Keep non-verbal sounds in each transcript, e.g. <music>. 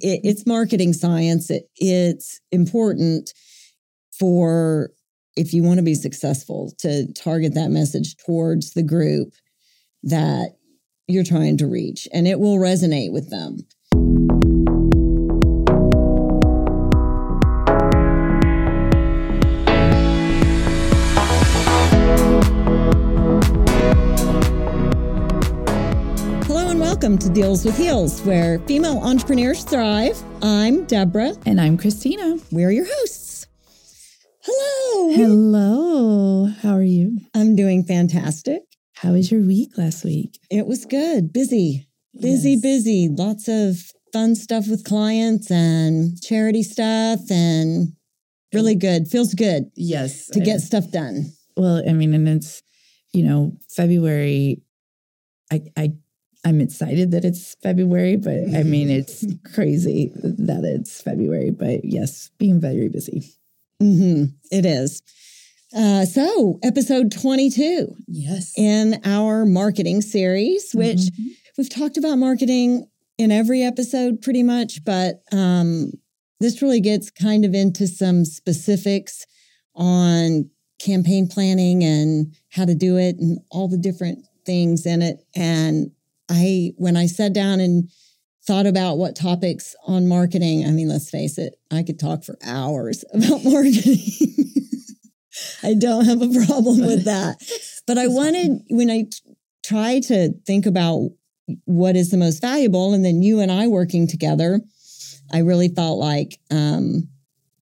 It, it's marketing science. It, it's important for if you want to be successful to target that message towards the group that you're trying to reach, and it will resonate with them. Welcome to Deals with Heels, where female entrepreneurs thrive. I'm Debra. And I'm Christina. We're your hosts. Hello. Hello. How are you? I'm doing fantastic. How was your week last week? It was good. Busy, busy, yes. busy. Lots of fun stuff with clients and charity stuff and really good. Feels good. Yes. To get stuff done. Well, I mean, and it's, you know, February. I, I I'm excited that it's February, but I mean, <laughs> it's crazy that it's February. But yes, being very busy. Mm-hmm. It is. Uh, so, episode 22. Yes. In our marketing series, which mm-hmm. we've talked about marketing in every episode pretty much, but um, this really gets kind of into some specifics on campaign planning and how to do it and all the different things in it. And I, when I sat down and thought about what topics on marketing, I mean, let's face it, I could talk for hours <laughs> about marketing. <laughs> I don't have a problem with that. <laughs> But I wanted, when I try to think about what is the most valuable, and then you and I working together, I really felt like um,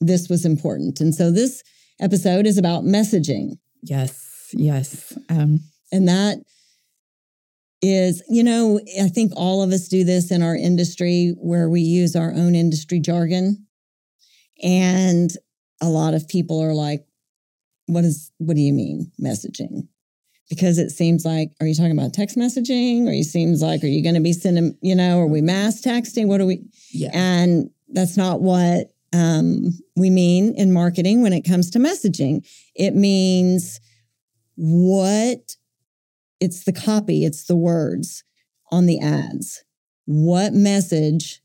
this was important. And so this episode is about messaging. Yes, yes. Um, and that is, you know, I think all of us do this in our industry where we use our own industry jargon. And a lot of people are like, what is, what do you mean messaging? Because it seems like, are you talking about text messaging? Or you seems like, are you going to be sending, you know, are we mass texting? What are we? Yeah. And that's not what um, we mean in marketing when it comes to messaging. It means what it's the copy, it's the words on the ads. What message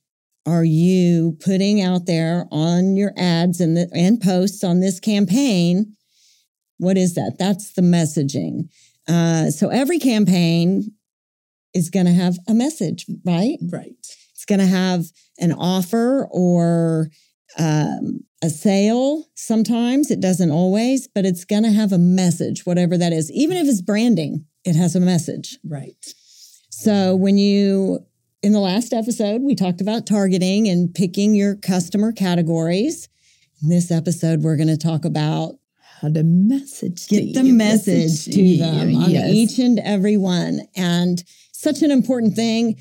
are you putting out there on your ads and, the, and posts on this campaign? What is that? That's the messaging. Uh, so every campaign is going to have a message, right? Right. It's going to have an offer or um, a sale. Sometimes it doesn't always, but it's going to have a message, whatever that is, even if it's branding it has a message. Right. So when you, in the last episode, we talked about targeting and picking your customer categories. In this episode, we're going to talk about how to message get the message, message to them on yes. each and every one. And such an important thing.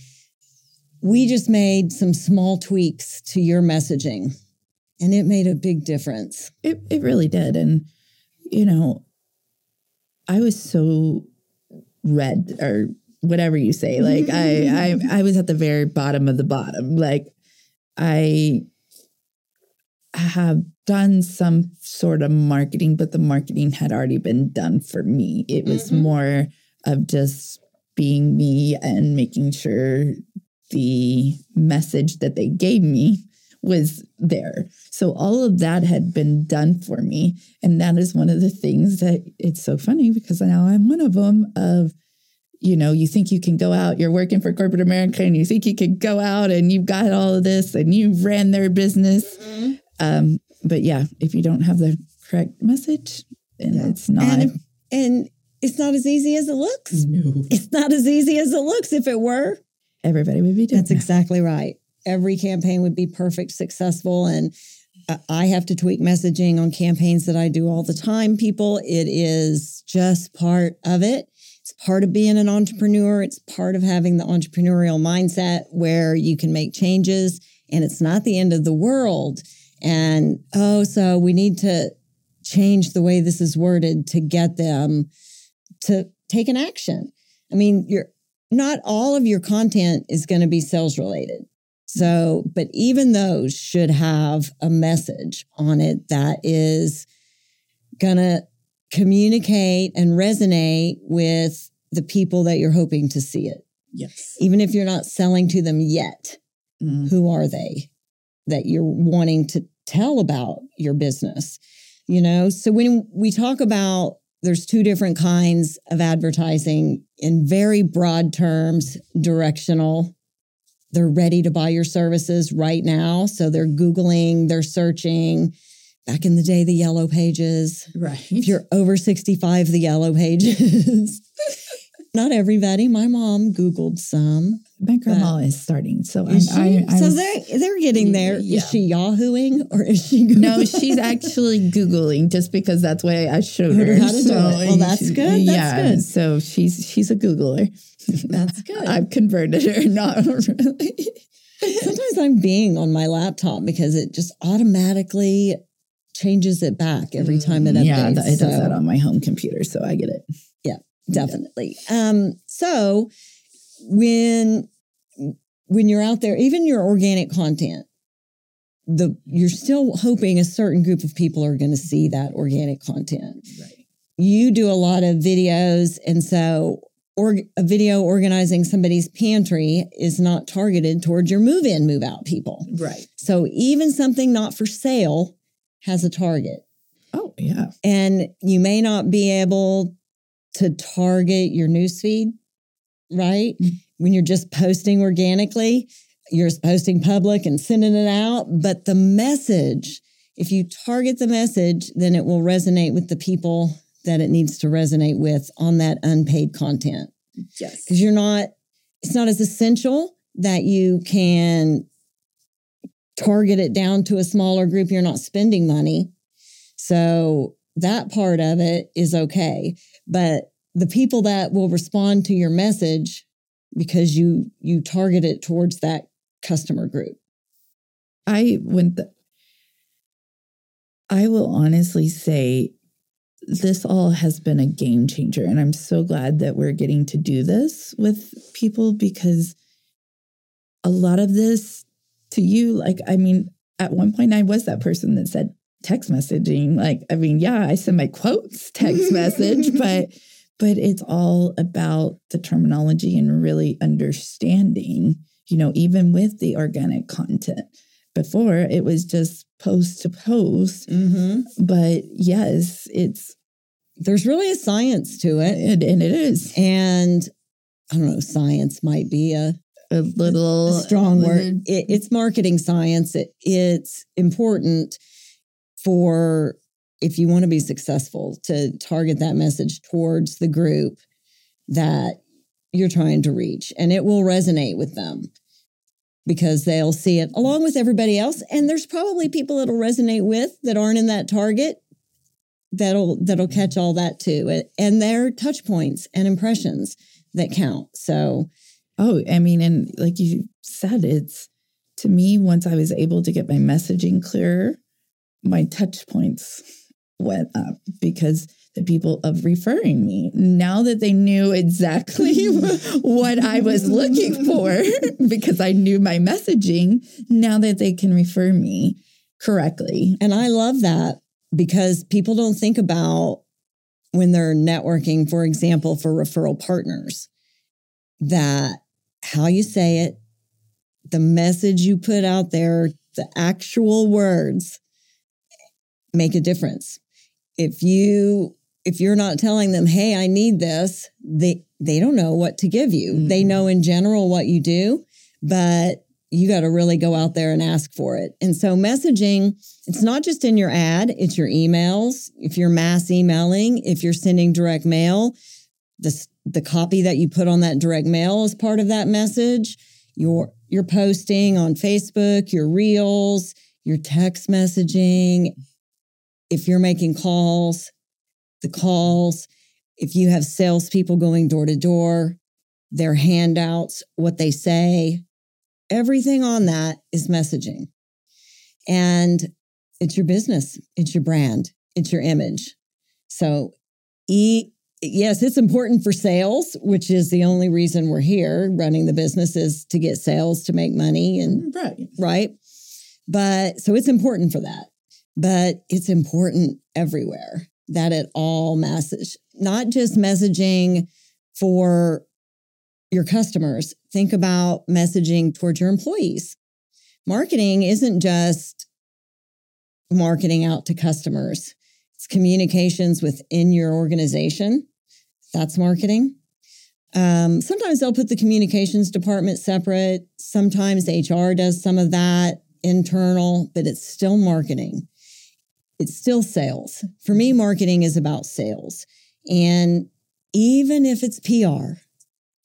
We just made some small tweaks to your messaging and it made a big difference. It, it really did. And, you know, I was so red or whatever you say. Like I, I, <laughs> I was at the very bottom of the bottom. Like I have done some sort of marketing, but the marketing had already been done for me. It was mm-hmm. more of just being me and making sure the message that they gave me was there. So all of that had been done for me. And that is one of the things that it's so funny because now I'm one of them of, you know, you think you can go out, you're working for corporate America and you think you can go out and you've got all of this and you ran their business. Mm-hmm. Um, but yeah, if you don't have the correct message, and yeah. it's not. And, and it's not as easy as it looks. No. It's not as easy as it looks. If it were, everybody would be doing That's that. exactly right every campaign would be perfect, successful. And I have to tweak messaging on campaigns that I do all the time, people. It is just part of it. It's part of being an entrepreneur. It's part of having the entrepreneurial mindset where you can make changes and it's not the end of the world. And oh, so we need to change the way this is worded to get them to take an action. I mean, you're not all of your content is going to be sales related. So, but even those should have a message on it that is going to communicate and resonate with the people that you're hoping to see it. Yes. Even if you're not selling to them yet, mm. who are they? that you're wanting to tell about your business. You know, so when we talk about there's two different kinds of advertising in very broad terms, directional. They're ready to buy your services right now. So they're Googling, they're searching. Back in the day, the yellow pages. Right. If you're over 65, the yellow pages. <laughs> Not everybody. My mom Googled some. My grandma is starting, so I'm, Is she? I, I'm so they're they're getting there. Yeah. Is she Yahooing or is she Googling? no, she's actually googling just because that's why I showed her. her how to do it. Well, that's good. That's yeah, good. so she's she's a googler. That's <laughs> good. I've converted her, <laughs> not really. Sometimes I'm being on my laptop because it just automatically changes it back every time it updates. yeah, that, it does So, that on my home computer, so I get it. Yeah, definitely. Um, so when when you're out there, even your organic content, the you're still hoping a certain group of people are going to see that organic content. Right. You do a lot of videos, and so or a video organizing somebody's pantry is not targeted towards your move in, move out people. Right. So even something not for sale has a target. Oh yeah. And you may not be able to target your newsfeed, right? Mm. When you're just posting organically, you're posting public and sending it out. But the message, if you target the message, then it will resonate with the people that it needs to resonate with on that unpaid content Yes. because you're not it's not as essential that you can target it down to a smaller group you're not spending money so that part of it is okay but the people that will respond to your message because you you target it towards that customer group I went. The, I will honestly say, this all has been a game changer, and I'm so glad that we're getting to do this with people because a lot of this to you, like, I mean, at one point I was that person that said text messaging. Like, I mean, yeah, I send my quotes <laughs> text message, <laughs> but but it's all about the terminology and really understanding, you know, even with the organic content. Before it was just post to post, mm-hmm. but yes, it's there's really a science to it it, and it is and i don't know science might be a a little a strong word. It, it's marketing science. It, it's important for if you want to be successful to target that message towards the group that you're trying to reach, and it will resonate with them because they'll see it along with everybody else. And there's probably people it'll resonate with that aren't in that target that'll that'll catch all that too, and their touch points and impressions that count. So. Oh, I mean, and like you said, it's to me, once I was able to get my messaging clearer, my touch points went up because the people of referring me now that they knew exactly <laughs> what I was looking for <laughs> because I knew my messaging, now that they can refer me correctly. And I love that because people don't think about when they're networking, for example, for referral partners, that how you say it, the message you put out there, the actual words make a difference. If you if you're not telling them, "Hey, I need this," they they don't know what to give you. They Mhm. know in general what you do, but you got to really go out there and ask for it. And so messaging, it's not just in your ad, it's your emails. If you're mass emailing, if you're sending direct mail, the the copy that you put on that direct mail is part of that message. Your you're posting on Facebook, your reels, your text messaging. If you're making calls, the calls. If you have salespeople going door to door, their handouts, what they say, everything on that is messaging. And it's your business, it's your brand, it's your image. So, e- yes, it's important for sales, which is the only reason we're here running the business is to get sales to make money and Right. right? But so it's important for that. But it's important everywhere that it all message, not just messaging for your customers. Think about messaging towards your employees marketing isn't just marketing out to customers. It's communications within your organization. That's marketing. Um, sometimes they'll put the communications department separate. Sometimes HR does some of that internal, but it's still marketing. It's still sales. For me, marketing is about sales. And even if it's PR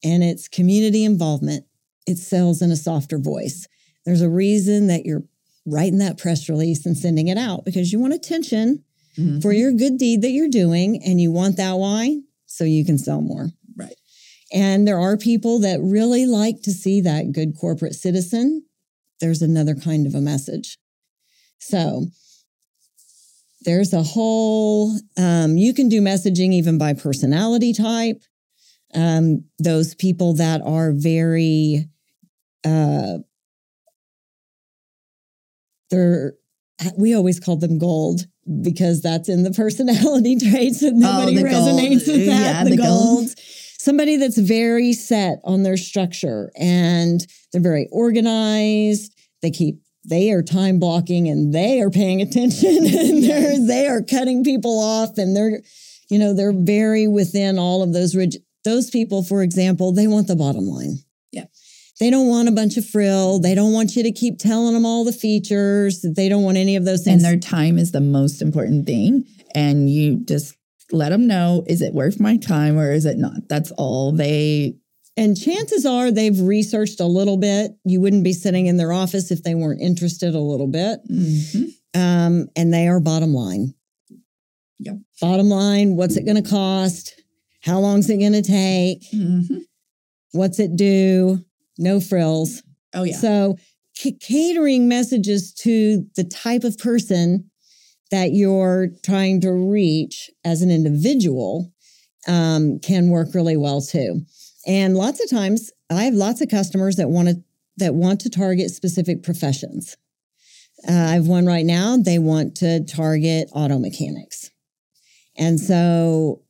and it's community involvement, it sells in a softer voice. There's a reason that you're writing that press release and sending it out because you want attention mm-hmm. for your good deed that you're doing and you want that why so you can sell more. Right. And there are people that really like to see that good corporate citizen. There's another kind of a message. So there's a whole, um, you can do messaging even by personality type. Um, those people that are very, uh, they're, we always call them gold because that's in the personality <laughs> traits that nobody oh, resonates gold. with that. Yeah, the, the gold. Somebody that's very set on their structure and they're very organized. They keep they are time blocking and they are paying attention <laughs> and they're they are cutting people off and they're you know they're very within all of those rig- those people for example they want the bottom line yeah they don't want a bunch of frill they don't want you to keep telling them all the features they don't want any of those things and their time is the most important thing and you just let them know is it worth my time or is it not that's all they and chances are they've researched a little bit. You wouldn't be sitting in their office if they weren't interested a little bit. Mm-hmm. Um, and they are bottom line. Yep. Bottom line, what's it going to cost? How long's it going to take? Mm-hmm. What's it do? No frills. Oh, yeah. So c- catering messages to the type of person that you're trying to reach as an individual um, can work really well too. And lots of times I have lots of customers that want to that want to target specific professions. Uh, I have one right now, they want to target auto mechanics. And so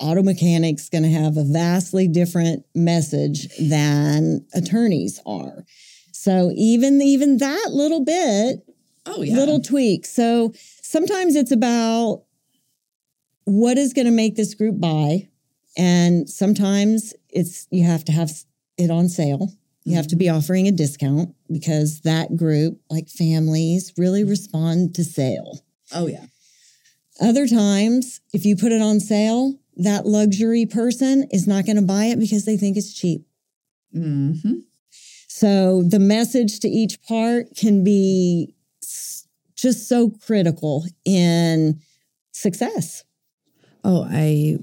auto mechanics going to have a vastly different message than attorneys are. So even even that little bit, oh yeah, little tweak. So sometimes it's about what is going to make this group buy, and sometimes it's you have to have it on sale. You have to be mm-hmm. offering a discount because that group, like families, really mm-hmm. respond to sale. Oh, yeah. Other times, if you put it on sale, that luxury person is not going to buy it because they think it's cheap. Mm-hmm. So the message to each part can be just so critical in success. Oh, I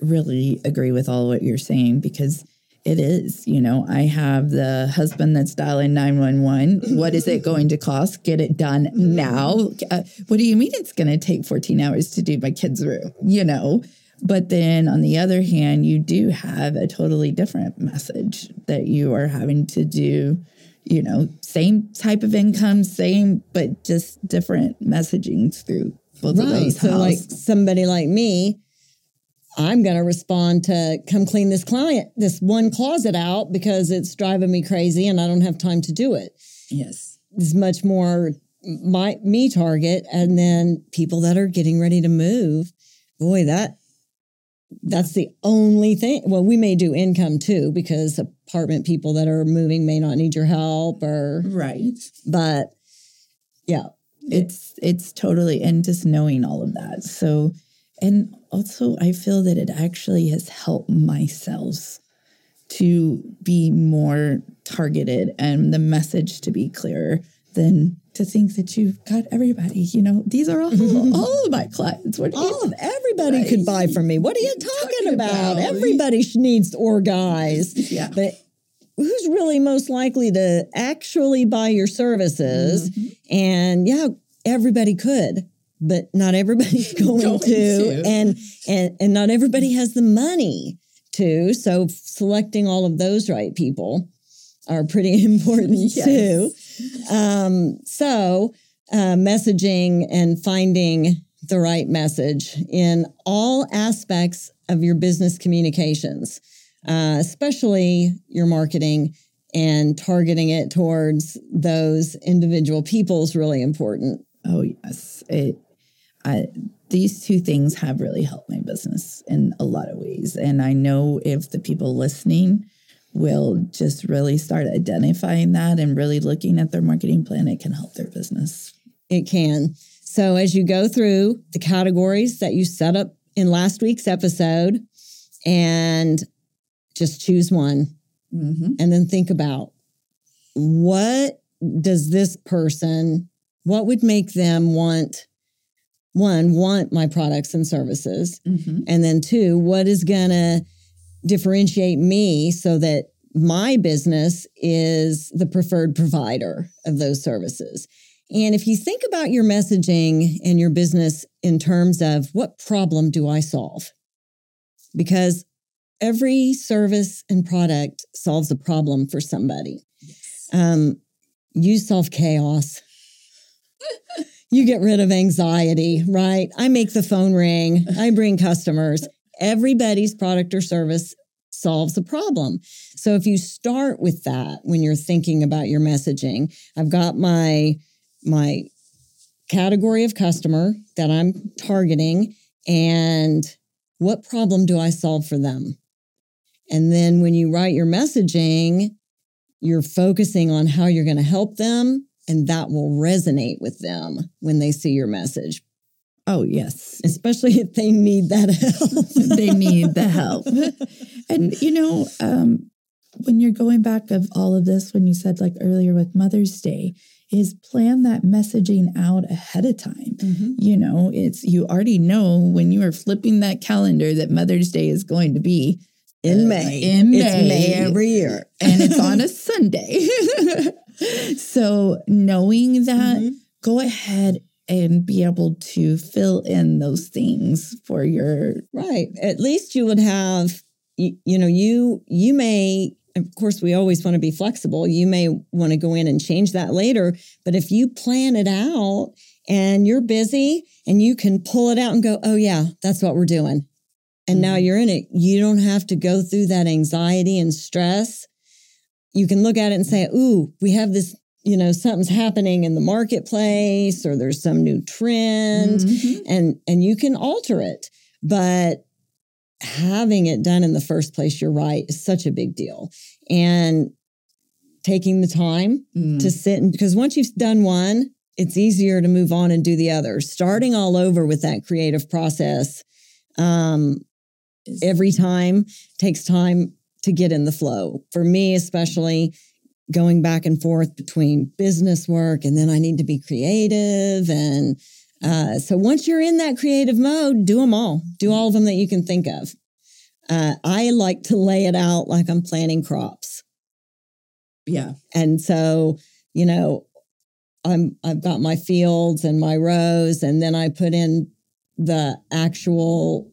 really agree with all what you're saying because it is. You know, I have the husband that's dialing 911. What is it going to cost? Get it done now. Uh, what do you mean it's going to take 14 hours to do my kids' room? You know, but then on the other hand, you do have a totally different message that you are having to do. You know, same type of income, same, but just different messaging through both right. of those. So, like somebody like me, I'm going to respond to come clean this client, this one closet out because it's driving me crazy and I don't have time to do it. Yes. It's much more my me target and then people that are getting ready to move. Boy, that that's the only thing. Well, we may do income too because apartment people that are moving may not need your help or right. But yeah, it's it's totally and just knowing all of that. So and also, I feel that it actually has helped myself to be more targeted and the message to be clearer than to think that you've got everybody. You know, these are all, <laughs> all of my clients. What all of everybody right. could buy from me. What are you talking, talking about? about? Everybody needs organize. <laughs> Yeah. But who's really most likely to actually buy your services? Mm-hmm. And yeah, everybody could but not everybody's <laughs> going, going to, to, And, and and not everybody has the money to. So selecting all of those right people are pretty important yes. too. Um, so uh, messaging and finding the right message in all aspects of your business communications, uh, especially your marketing and targeting it towards those individual people is really important. Oh yes, it. I these two things have really helped my business in a lot of ways, and I know if the people listening will just really start identifying that and really looking at their marketing plan, it can help their business. It can. So as you go through the categories that you set up in last week's episode, and just choose one, mm-hmm. and then think about what does this person what would make them want one want my products and services mm-hmm. and then two what is going to differentiate me so that my business is the preferred provider of those services and if you think about your messaging and your business in terms of what problem do i solve because every service and product solves a problem for somebody yes. um, you solve chaos you get rid of anxiety, right? I make the phone ring, I bring customers. Everybody's product or service solves a problem. So if you start with that when you're thinking about your messaging, I've got my my category of customer that I'm targeting and what problem do I solve for them? And then when you write your messaging, you're focusing on how you're going to help them and that will resonate with them when they see your message. Oh, yes. Especially if they need that help. they need the help. <laughs> and, you know, um, when you're going back of all of this, when you said like earlier with Mother's Day, is plan that messaging out ahead of time. Mm-hmm. You know, it's you already know when you are flipping that calendar that Mother's Day is going to be in uh, May. In May. It's May every year. And it's on <laughs> a Sunday. <laughs> so knowing that, mm-hmm. go ahead and be able to fill in those things for your right. At least you would have you, you know you you may of course we always want to be flexible. You may want to go in and change that later, but if you plan it out and you're busy and you can pull it out and go, "Oh yeah, that's what we're doing." And mm-hmm. now you're in it. You don't have to go through that anxiety and stress you can look at it and say, ooh, we have this, you know, something's happening in the marketplace or there's some new trend mm-hmm. and and you can alter it. But having it done in the first place, you're right, is such a big deal. And taking the time mm. to sit and because once you've done one, it's easier to move on and do the other. Starting all over with that creative process um, every time takes time to get in the flow. For me, especially going back and forth between business work and then I need to be creative. And uh, so once you're in that creative mode, do them all, do all of them that you can think of. Uh, I like to lay it out like I'm planting crops. Yeah. And so, you know, I'm I've got my fields and my rows, and then I put in the actual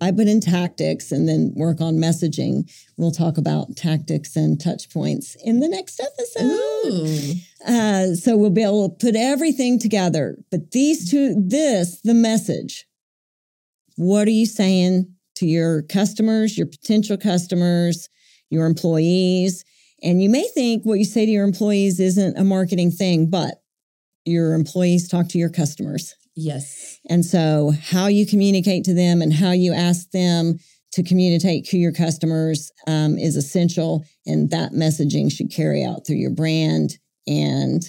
I put in tactics and then work on messaging. We'll talk about tactics and touch points in the next episode. Uh, so we'll be able to put everything together. But these two, this, the message. What are you saying to your customers, your potential customers, your employees? And you may think what you say to your employees isn't a marketing thing, but your employees talk to your customers. Yes. And so, how you communicate to them and how you ask them to communicate to your customers um, is essential. And that messaging should carry out through your brand. And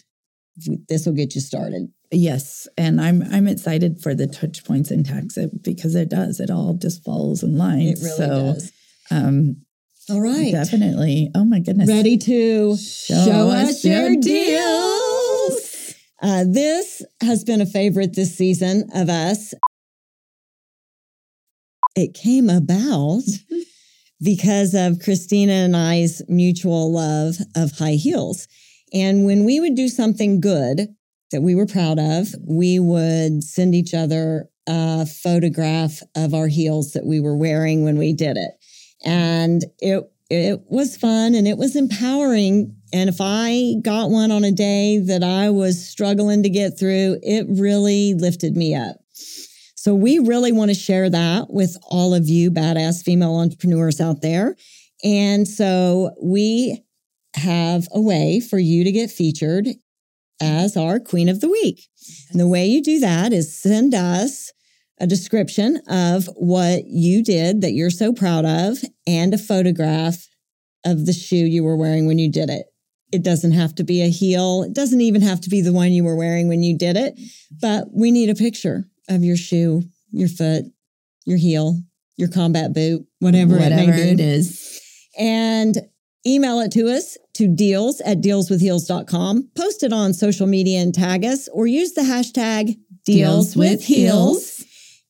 this will get you started. Yes, and I'm I'm excited for the touch points in tax because it does. It all just falls in line. It really so, does. Um, all right, definitely. Oh my goodness! Ready to show, show us, us your deal. deal. Uh, this has been a favorite this season of us. It came about because of Christina and I's mutual love of high heels. And when we would do something good that we were proud of, we would send each other a photograph of our heels that we were wearing when we did it. And it it was fun and it was empowering. And if I got one on a day that I was struggling to get through, it really lifted me up. So we really want to share that with all of you badass female entrepreneurs out there. And so we have a way for you to get featured as our Queen of the Week. And the way you do that is send us a description of what you did that you're so proud of and a photograph of the shoe you were wearing when you did it. It doesn't have to be a heel. It doesn't even have to be the one you were wearing when you did it, but we need a picture of your shoe, your foot, your heel, your combat boot, whatever, Whatever it, may be. is. And email it to us to deals at dealswithheels.com. Post it on social media and tag us or use the hashtag deals with heels.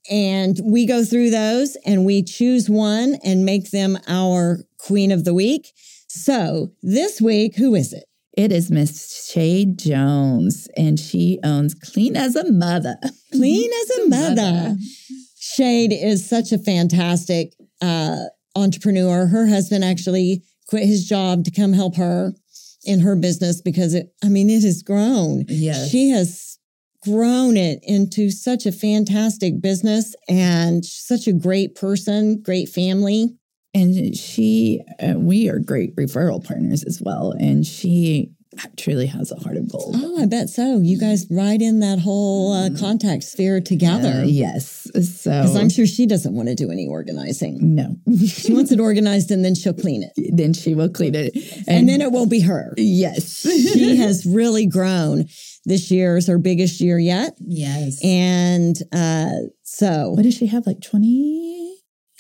And we go through those and we choose one and make them our queen of the week. So this week, who is it? It is Miss Shade Jonas, and she owns Clean as a Mother. Clean as a <laughs> mother. Mother. Shade is such a fantastic uh, entrepreneur. Her husband actually quit his job to come help her in her business because it, I mean, it has grown. Yes. She has grown it into such a fantastic business and such a great person, great family. and she, uh, we are great referral partners as well. And she truly has a heart of gold. Oh, I bet so. You guys ride in that whole uh, contact sphere together. Uh, yes. So Because I'm sure she doesn't want to do any organizing. no. She wants it organized and then she'll clean it. then she will clean it. And then it won't be her. yes. she has really grown. This year is her biggest year yet. yes. And uh, so what does she have? Like 20?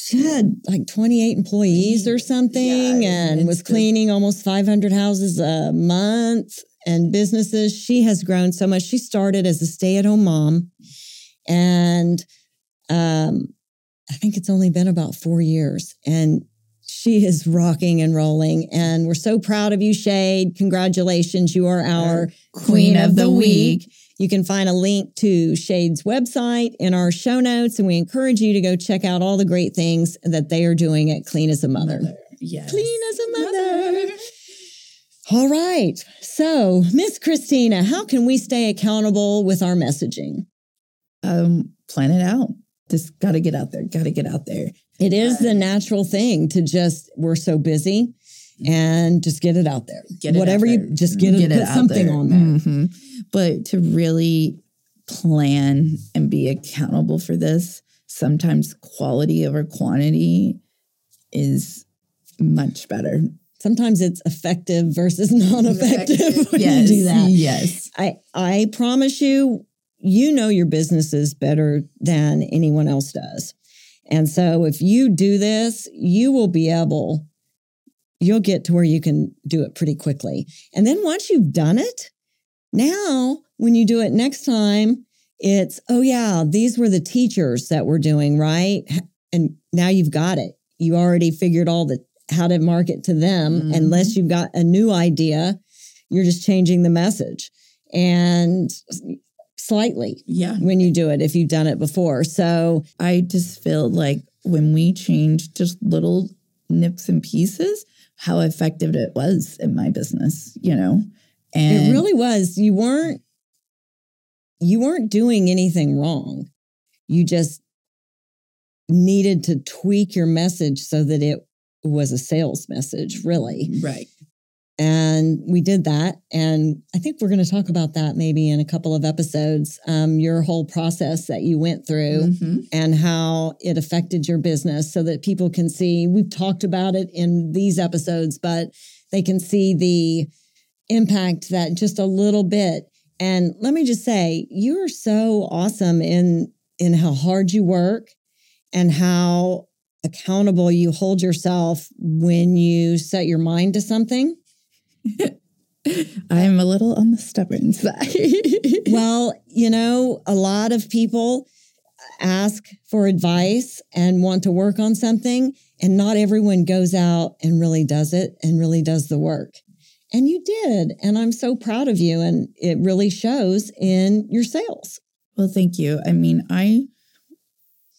She had like 28 employees or something Yeah, and was cleaning almost 500 houses a month and businesses. She has grown so much. She started as a stay at home mom. And um, I think it's only been about four years. And she is rocking and rolling. And we're so proud of you, Shade. Congratulations. You are our Queen of the Week. You can find a link to Shade's website in our show notes, and we encourage you to go check out all the great things that they are doing at Clean as a Mother. Yes. Clean as a mother. All right. So, Miss Christina, how can we stay accountable with our messaging? Um, plan it out. Just got to get out there. Got to get out there. It is the natural thing to just, we're so busy and just get it out there. Get it Whatever out you just get it, put out something there. on there. Mhm. But to really plan and be accountable for this, sometimes quality over quantity is much better. Sometimes it's effective versus <laughs> non-effective when yes. you do that. Yes. I I promise you, you know your businesses better than anyone else does. And so if you do this, you will be able, you'll get to where you can do it pretty quickly. And then once you've done it, now when you do it next time, it's, oh yeah, these were the teachers that were doing, right? And now you've got it. You already figured all the how to market to them. Mhm. Unless you've got a new idea, you're just changing the message. And slightly Yeah. when you do it if you've done it before. So I just feel like when we change just little nips and pieces, how effective it was in my business, you know? And it really was. You weren't you weren't doing anything wrong. You just needed to tweak your message so that it was a sales message, really. right. And we did that. And I think we're going to talk about that maybe in a couple of episodes. Um, your whole process that you went through Mhm. and how it affected your business so that people can see. We've talked about it in these episodes, but they can see the impact that just a little bit. And let me just say, you're so awesome in in how hard you work and how accountable you hold yourself when you set your mind to something. <laughs> I'm a little on the stubborn side. <laughs> Well, you know, a lot of people ask for advice and want to work on something, and not everyone goes out and really does it and really does the work. And you did. And I'm so proud of you. And it really shows in your sales. well, thank you. I mean, I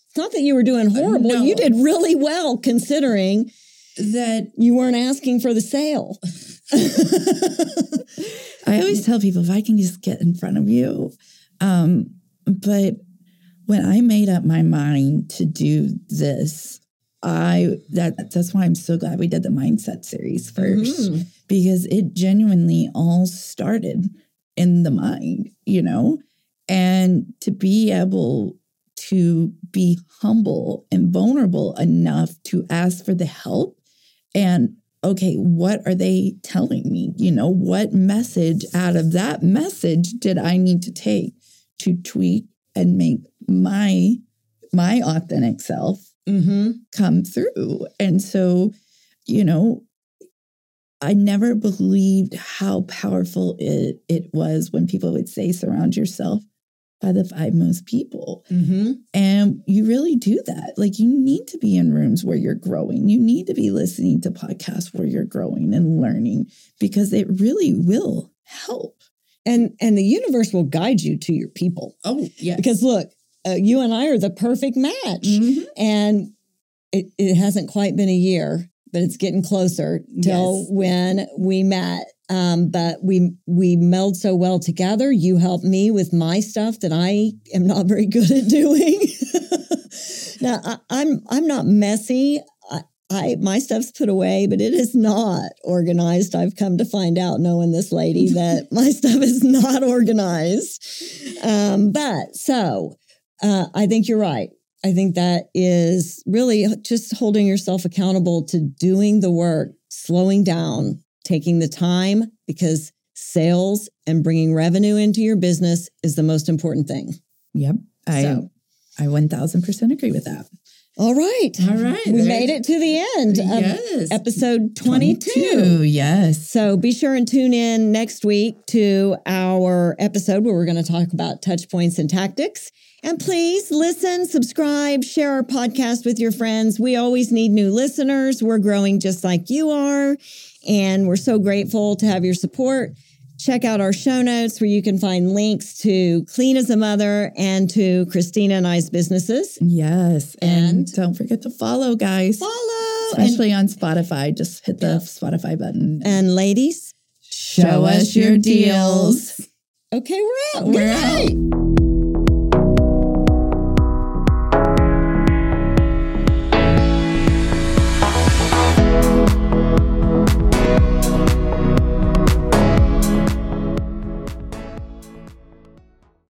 It's not that you were doing horrible. no. You did really well considering that you weren't asking for the sale. <laughs> I always tell people if I can just get in front of you. Um, but when I made up my mind to do this, I that that's why I'm so glad we did the mindset series 1st because it genuinely all started in the mind, you know? And to be able to be humble and vulnerable enough to ask for the help and okay, what are they telling me? You know, what message out of that message did I need to take to tweak and make my my authentic self Mm-hmm. come through? And so, you know, I never believed how powerful it it was when people would say surround yourself by the five most people. Mm-hmm. And you really do that. Like you need to be in rooms where you're growing. You need to be listening to podcasts where you're growing and learning because it really will help. And and the universe will guide you to your people. Oh, yeah. Because look, uh, you and I are the perfect match. Mm-hmm. And it, it hasn't quite been a year, but it's getting closer till Yes. when we met. Um, but we we meld so well together. You help me with my stuff that I am not very good at doing. <laughs> now I, I'm I'm not messy. I, I my stuff's put away, but it is not organized. I've come to find out, knowing this lady, <laughs> that my stuff is not organized. Um, but so uh, I think you're right. I think that is really just holding yourself accountable to doing the work, slowing down, taking the time because sales and bringing revenue into your business is the most important thing. Yep. I So. I 1000% agree with that. All right. All right. We made it to the end of Yes. episode 22. Yes. So be sure and tune in next week to our episode where we're going to talk about touch points and tactics. And please listen, subscribe, share our podcast with your friends. We always need new listeners. We're growing just like you are. And we're so grateful to have your support. Check out our show notes where you can find links to Clean as a Mother and to Christina and I's businesses. Yes. And, And- don't forget to follow, guys. Follow. And, Especially on Spotify. Just hit the Yeah. Spotify button. and ladies, Show us your deals. okay, we're out. We're Good out. night.